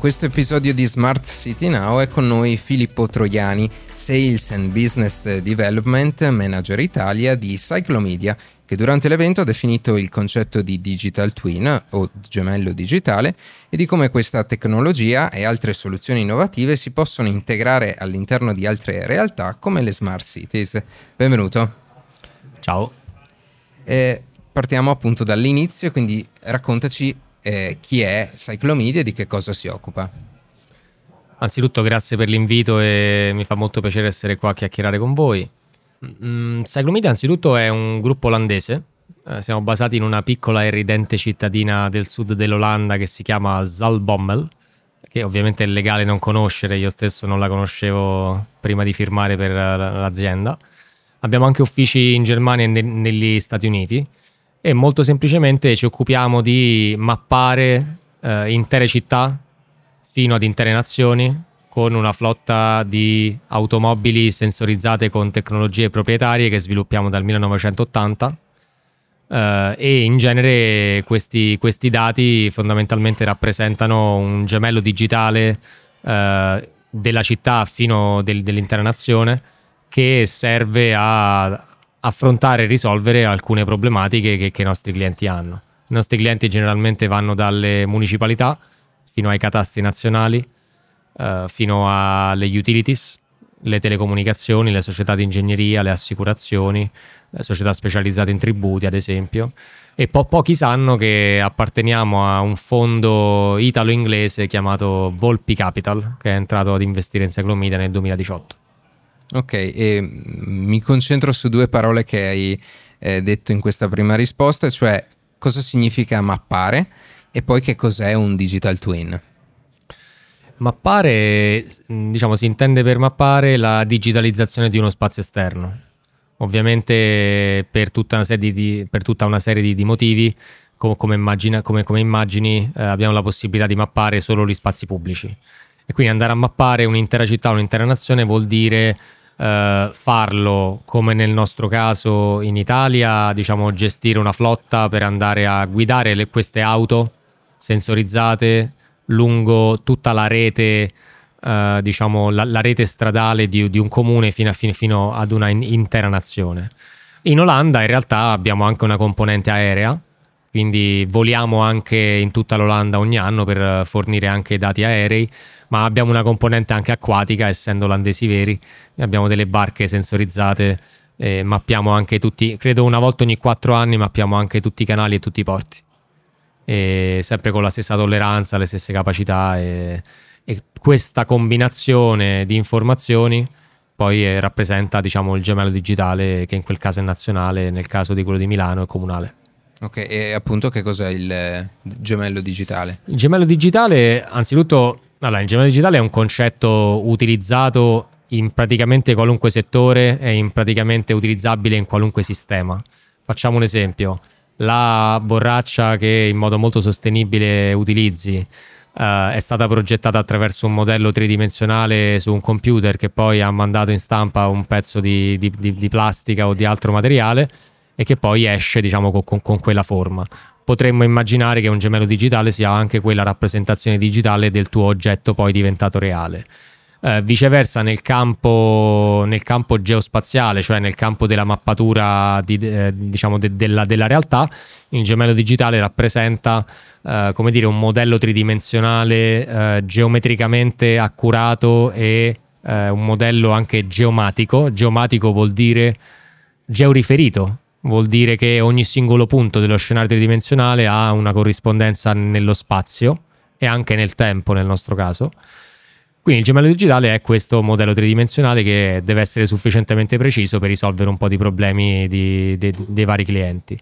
questo episodio di Smart City Now è con noi Filippo Troiani, Sales and Business Development Manager Italia di Cyclomedia, che durante l'evento ha definito il concetto di digital twin o gemello digitale e di come questa tecnologia e altre soluzioni innovative si possono integrare all'interno di altre realtà come le smart cities. Benvenuto. Ciao. Eh, partiamo appunto dall'inizio, quindi raccontaci eh, chi è Cyclomedia e di che cosa si occupa. Anzitutto grazie per l'invito e mi fa molto piacere essere qua a chiacchierare con voi. Mm, Cyclomedia anzitutto è un gruppo olandese, eh, siamo basati in una piccola e ridente cittadina del sud dell'Olanda che si chiama Zalbommel, che ovviamente è legale non conoscere, io stesso non la conoscevo prima di firmare per l'azienda. Abbiamo anche uffici in Germania e negli Stati Uniti e molto semplicemente ci occupiamo di mappare eh, intere città fino ad intere nazioni con una flotta di automobili sensorizzate con tecnologie proprietarie che sviluppiamo dal 1980 eh, e in genere questi, questi, dati fondamentalmente rappresentano un gemello digitale eh, della città fino del, dell'intera nazione che serve a affrontare e risolvere alcune problematiche che, che, i nostri clienti hanno. I nostri clienti generalmente vanno dalle municipalità fino ai catastri nazionali, eh, fino alle utilities, le telecomunicazioni, le società di ingegneria, le assicurazioni, le società specializzate in tributi, ad esempio. E po- pochi sanno che apparteniamo a un fondo italo-inglese chiamato Volpi Capital, che è entrato ad investire in Cyclomedia nel 2018. Ok, e mi concentro su due parole che hai eh, detto in questa prima risposta, cioè cosa significa mappare e poi che cos'è un digital twin. Mappare, diciamo, si intende per mappare la digitalizzazione di uno spazio esterno. Ovviamente per tutta una serie di, tutta una serie di, di motivi, come, come, immagina, come, come immagini, eh, abbiamo la possibilità di mappare solo gli spazi pubblici. E quindi andare a mappare un'intera città, un'intera nazione vuol dire eh, farlo come nel nostro caso in Italia, diciamo gestire una flotta per andare a guidare le, queste auto sensorizzate lungo tutta la rete, eh, diciamo la, la, rete stradale di, di un comune fino, a, fino, ad una in, intera nazione. In Olanda in realtà abbiamo anche una componente aerea, quindi voliamo anche in tutta l'Olanda ogni anno per fornire anche dati aerei ma abbiamo una componente anche acquatica, essendo olandesi veri, abbiamo delle barche sensorizzate, eh, mappiamo anche tutti, credo una volta ogni quattro anni mappiamo anche tutti i canali e tutti i porti, e sempre con la stessa tolleranza, le stesse capacità e, e questa combinazione di informazioni poi eh, rappresenta diciamo il gemello digitale che in quel caso è nazionale, nel caso di quello di Milano è comunale. Ok, e appunto che cos'è il gemello digitale? Il gemello digitale, anzitutto allora, il gemello digitale è un concetto utilizzato in praticamente qualunque settore e in praticamente utilizzabile in qualunque sistema. Facciamo un esempio. La borraccia che in modo molto sostenibile utilizzi uh, è stata progettata attraverso un modello tridimensionale su un computer che poi ha mandato in stampa un pezzo di, di, di, di plastica o di altro materiale e che poi esce diciamo con, con, quella forma. Potremmo immaginare che un gemello digitale sia anche quella rappresentazione digitale del tuo oggetto poi diventato reale. Eh, viceversa, nel campo, nel campo, geospaziale, cioè nel campo della mappatura di, eh, diciamo de, della, della, realtà, il gemello digitale rappresenta eh, dire, un modello tridimensionale eh, geometricamente accurato e eh, un modello anche geomatico. Geomatico vuol dire georiferito, vuol dire che ogni singolo punto dello scenario tridimensionale ha una corrispondenza nello spazio e anche nel tempo nel nostro caso. Quindi il gemello digitale è questo modello tridimensionale che deve essere sufficientemente preciso per risolvere un po' di problemi di, di, dei vari clienti.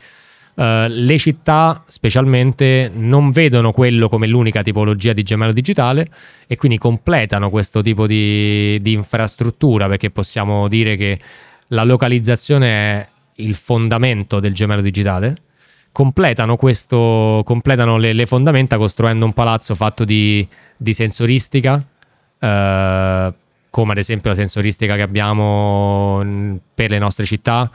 Uh, le città specialmente non vedono quello come l'unica tipologia di gemello digitale e quindi completano questo tipo di, di infrastruttura perché possiamo dire che la localizzazione è il fondamento del gemello digitale, completano, questo, completano le, le, fondamenta costruendo un palazzo fatto di, di sensoristica, eh, come ad esempio la sensoristica che abbiamo per le nostre città.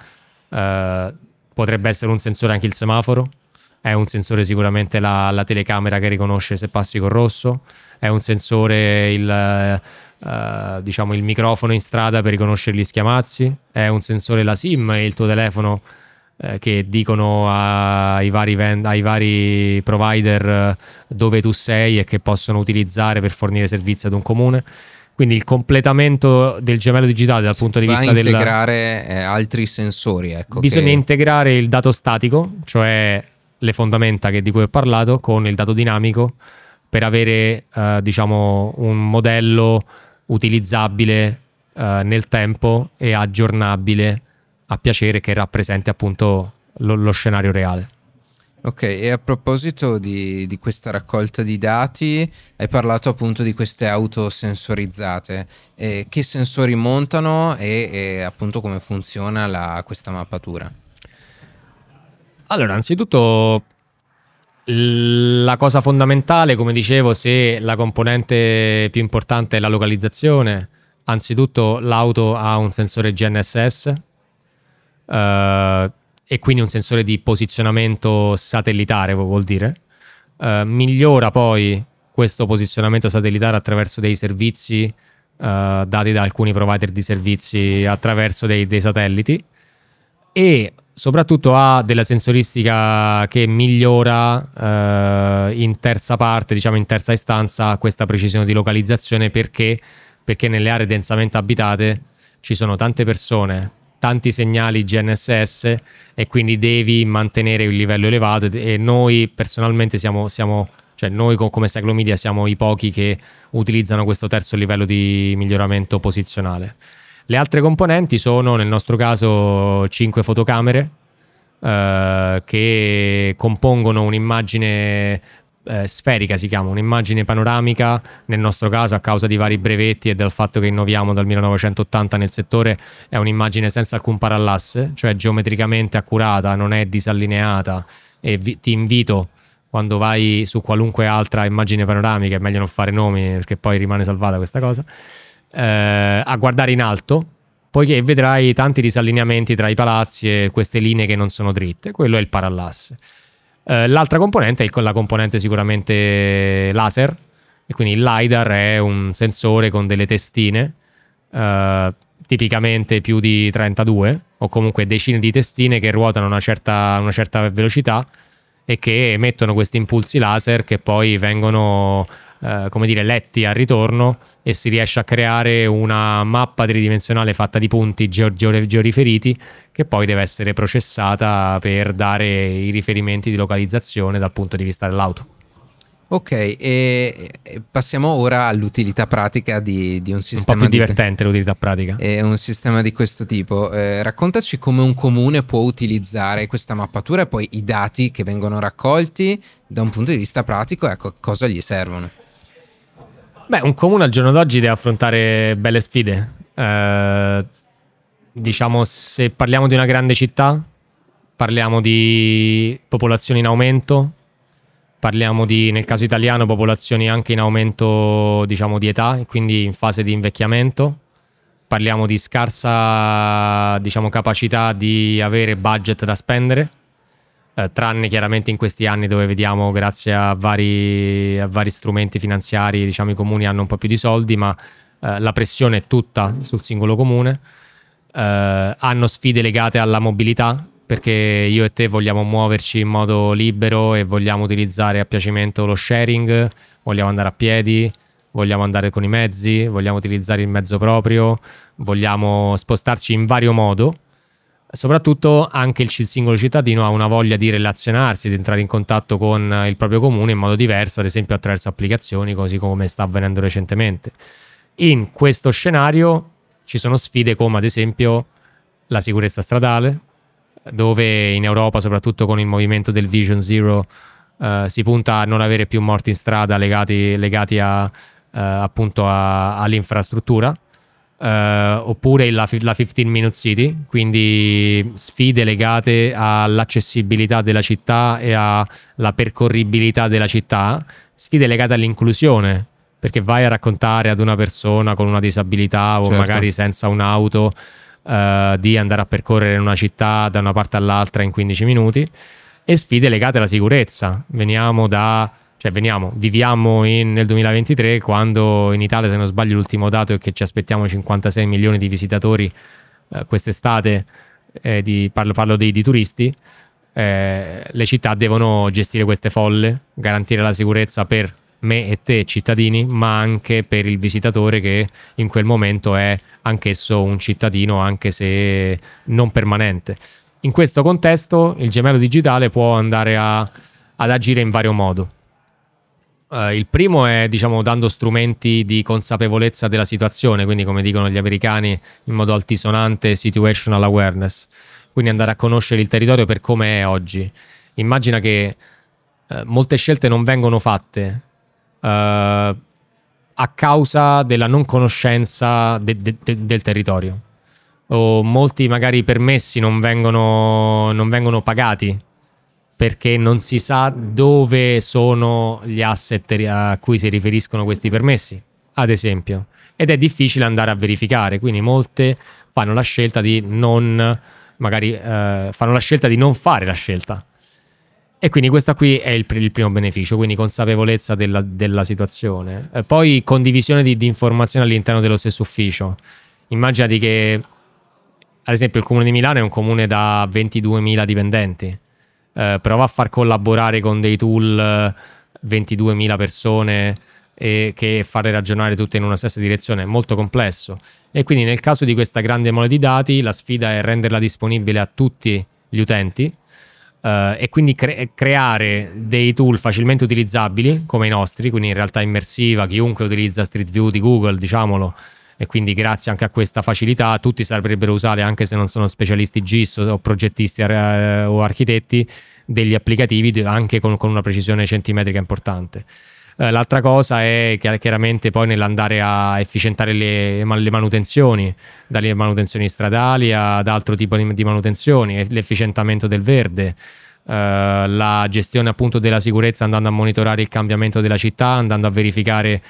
Eh, potrebbe essere un sensore anche il semaforo. è un sensore sicuramente la, la telecamera che riconosce se passi col rosso, è un sensore il, uh, diciamo il microfono in strada per riconoscere gli schiamazzi, è un sensore la SIM e il tuo telefono eh, che dicono ai vari, vend- ai vari provider eh, dove tu sei e che possono utilizzare per fornire servizi ad un comune. Quindi il completamento del gemello digitale dal punto di vista del... integrare eh, altri sensori. Ecco, bisogna che... integrare il dato statico, cioè le fondamenta che, di cui ho parlato, con il dato dinamico per avere eh, diciamo, un modello utilizzabile eh, nel tempo e aggiornabile a piacere che rappresenti appunto lo, lo scenario reale. Ok, e a proposito di, di, questa raccolta di dati, hai parlato appunto di queste auto sensorizzate. Eh, che sensori montano e, e appunto come funziona la, questa mappatura? Allora, anzitutto la cosa fondamentale, come dicevo, se la componente più importante è la localizzazione, anzitutto l'auto ha un sensore GNSS uh, e quindi un sensore di posizionamento satellitare, vuol dire. Uh, migliora poi questo posizionamento satellitare attraverso dei servizi uh, dati da alcuni provider di servizi attraverso dei, dei satelliti e soprattutto ha della sensoristica che migliora eh, in terza parte, diciamo in terza istanza, questa precisione di localizzazione. Perché, perché nelle aree densamente abitate ci sono tante persone, tanti segnali GNSS e quindi devi mantenere un livello elevato. E noi personalmente siamo, siamo cioè noi come Cyclomedia siamo i pochi che utilizzano questo terzo livello di miglioramento posizionale. Le altre componenti sono nel nostro caso 5 fotocamere eh, che compongono un'immagine eh, sferica, si chiama, un'immagine panoramica, nel nostro caso a causa di vari brevetti e del fatto che innoviamo dal 1980 nel settore, è un'immagine senza alcun parallasse, cioè geometricamente accurata, non è disallineata. E vi- ti invito quando vai su qualunque altra immagine panoramica, è meglio non fare nomi perché poi rimane salvata questa cosa eh, a guardare in alto, poiché vedrai tanti disallineamenti tra i palazzi e queste linee che non sono dritte. Quello è il parallasse. Eh, l'altra componente è la componente sicuramente laser, e quindi il LiDAR è un sensore con delle testine, eh, tipicamente più di 32 o comunque decine di testine che ruotano a una certa, una certa velocità e che emettono questi impulsi laser che poi vengono eh, come dire, letti al ritorno e si riesce a creare una mappa tridimensionale fatta di punti geo- geo- georiferiti che poi deve essere processata per dare i riferimenti di localizzazione dal punto di vista dell'auto. Ok, e passiamo ora all'utilità pratica di, di un sistema. Un po' più divertente di, l'utilità pratica. È un sistema di questo tipo. Eh, raccontaci come un comune può utilizzare questa mappatura e poi i dati che vengono raccolti da un punto di vista pratico, ecco, cosa gli servono. Beh, un comune al giorno d'oggi deve affrontare belle sfide. Eh, diciamo, se parliamo di una grande città, parliamo di popolazioni in aumento, parliamo di, nel caso italiano, popolazioni anche in aumento, diciamo, di età, quindi in fase di invecchiamento. Parliamo di scarsa, diciamo, capacità di avere budget da spendere eh, tranne chiaramente in questi anni dove vediamo grazie a vari, a vari, strumenti finanziari diciamo i comuni hanno un po' più di soldi ma eh, la pressione è tutta sul singolo comune. Eh, hanno sfide legate alla mobilità perché io e te vogliamo muoverci in modo libero e vogliamo utilizzare a piacimento lo sharing vogliamo andare a piedi vogliamo andare con i mezzi vogliamo utilizzare il mezzo proprio vogliamo spostarci in vario modo soprattutto anche il singolo cittadino ha una voglia di relazionarsi, di entrare in contatto con il proprio comune in modo diverso, ad esempio attraverso applicazioni, così come sta avvenendo recentemente. In questo scenario ci sono sfide come ad esempio la sicurezza stradale, dove in Europa, soprattutto con il movimento del Vision Zero, eh, si punta a non avere più morti in strada legati, legati a, eh, appunto a, all'infrastruttura Uh, oppure la, la 15 Minute City, quindi sfide legate all'accessibilità della città e alla percorribilità della città, sfide legate all'inclusione, perché vai a raccontare ad una persona con una disabilità o certo. magari senza un'auto uh, di andare a percorrere una città da una parte all'altra in 15 minuti. e sfide legate alla sicurezza. Veniamo da cioè veniamo, viviamo in, nel 2023 quando in Italia, se non sbaglio, l'ultimo dato è che ci aspettiamo 56 milioni di visitatori eh, quest'estate, eh, di, parlo, parlo di, di turisti. Eh, le città devono gestire queste folle, garantire la sicurezza per me e te cittadini, ma anche per il visitatore che in quel momento è anch'esso un cittadino, anche se non permanente. In questo contesto il gemello digitale può andare a, ad agire in vario modo. Uh, il primo è, diciamo, dando strumenti di consapevolezza della situazione, quindi come dicono gli americani in modo altisonante, situational awareness, quindi andare a conoscere il territorio per come è oggi. Immagina che uh, molte scelte non vengono fatte uh, a causa della non conoscenza de- de- de- del territorio, o molti magari permessi non vengono, non vengono pagati perché non si sa dove sono gli asset a cui si riferiscono questi permessi, ad esempio. Ed è difficile andare a verificare, quindi molte fanno la scelta di non, magari eh, la scelta di non fare la scelta. E quindi questo qui è il, il primo beneficio, quindi consapevolezza della, della situazione. Eh, poi condivisione di, di informazioni all'interno dello stesso ufficio. Immaginati che, ad esempio, il comune di Milano è un comune da 22.000 dipendenti eh, prova a far collaborare con dei tool 22.000 eh, persone e che farle ragionare tutte in una stessa direzione è molto complesso. E quindi nel caso di questa grande mole di dati, la sfida è renderla disponibile a tutti gli utenti. Uh, e quindi cre- creare dei tool facilmente utilizzabili come i nostri, quindi in realtà immersiva, chiunque utilizza Street View di Google, diciamolo, e quindi grazie anche a questa facilità tutti saprebbero usare, anche se non sono specialisti GIS o progettisti eh, o architetti, degli applicativi anche con, con una precisione centimetrica importante. Eh, l'altra cosa è chiaramente poi nell'andare a efficientare le, le, manutenzioni, dalle manutenzioni stradali ad altro tipo di manutenzioni, l'efficientamento del verde, Uh, la gestione appunto della sicurezza andando a monitorare il cambiamento della città, andando a verificare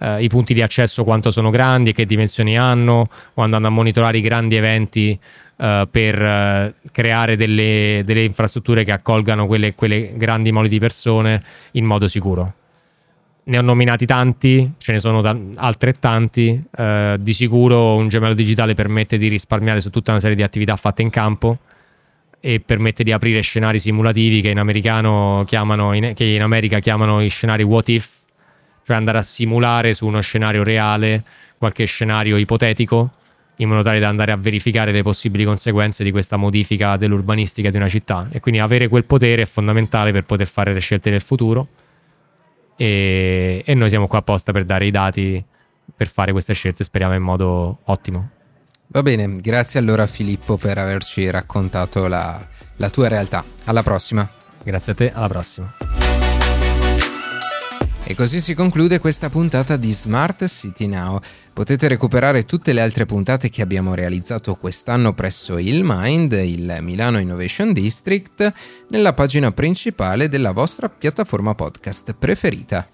eh, i punti di accesso quanto sono grandi e che dimensioni hanno, o andando a monitorare i grandi eventi eh, per eh, creare delle, delle, infrastrutture che accolgano quelle, quelle grandi mole di persone in modo sicuro. Ne ho nominati tanti, ce ne sono da- altrettanti. Eh, di sicuro un gemello digitale permette di risparmiare su tutta una serie di attività fatte in campo e permette di aprire scenari simulativi che in, che in America chiamano i scenari what if, cioè andare a simulare su uno scenario reale qualche scenario ipotetico in modo tale da andare a verificare le possibili conseguenze di questa modifica dell'urbanistica di una città. E quindi avere quel potere è fondamentale per poter fare le scelte del futuro. E, e noi siamo qua apposta per dare i dati per fare queste scelte speriamo in modo ottimo. Va bene grazie allora Filippo per averci raccontato la, la tua realtà. Alla prossima. Grazie a te alla prossima e così si conclude questa puntata di Smart City Now. Potete recuperare tutte le altre puntate che abbiamo realizzato quest'anno presso il Mind, il Milano Innovation District, nella pagina principale della vostra piattaforma podcast preferita.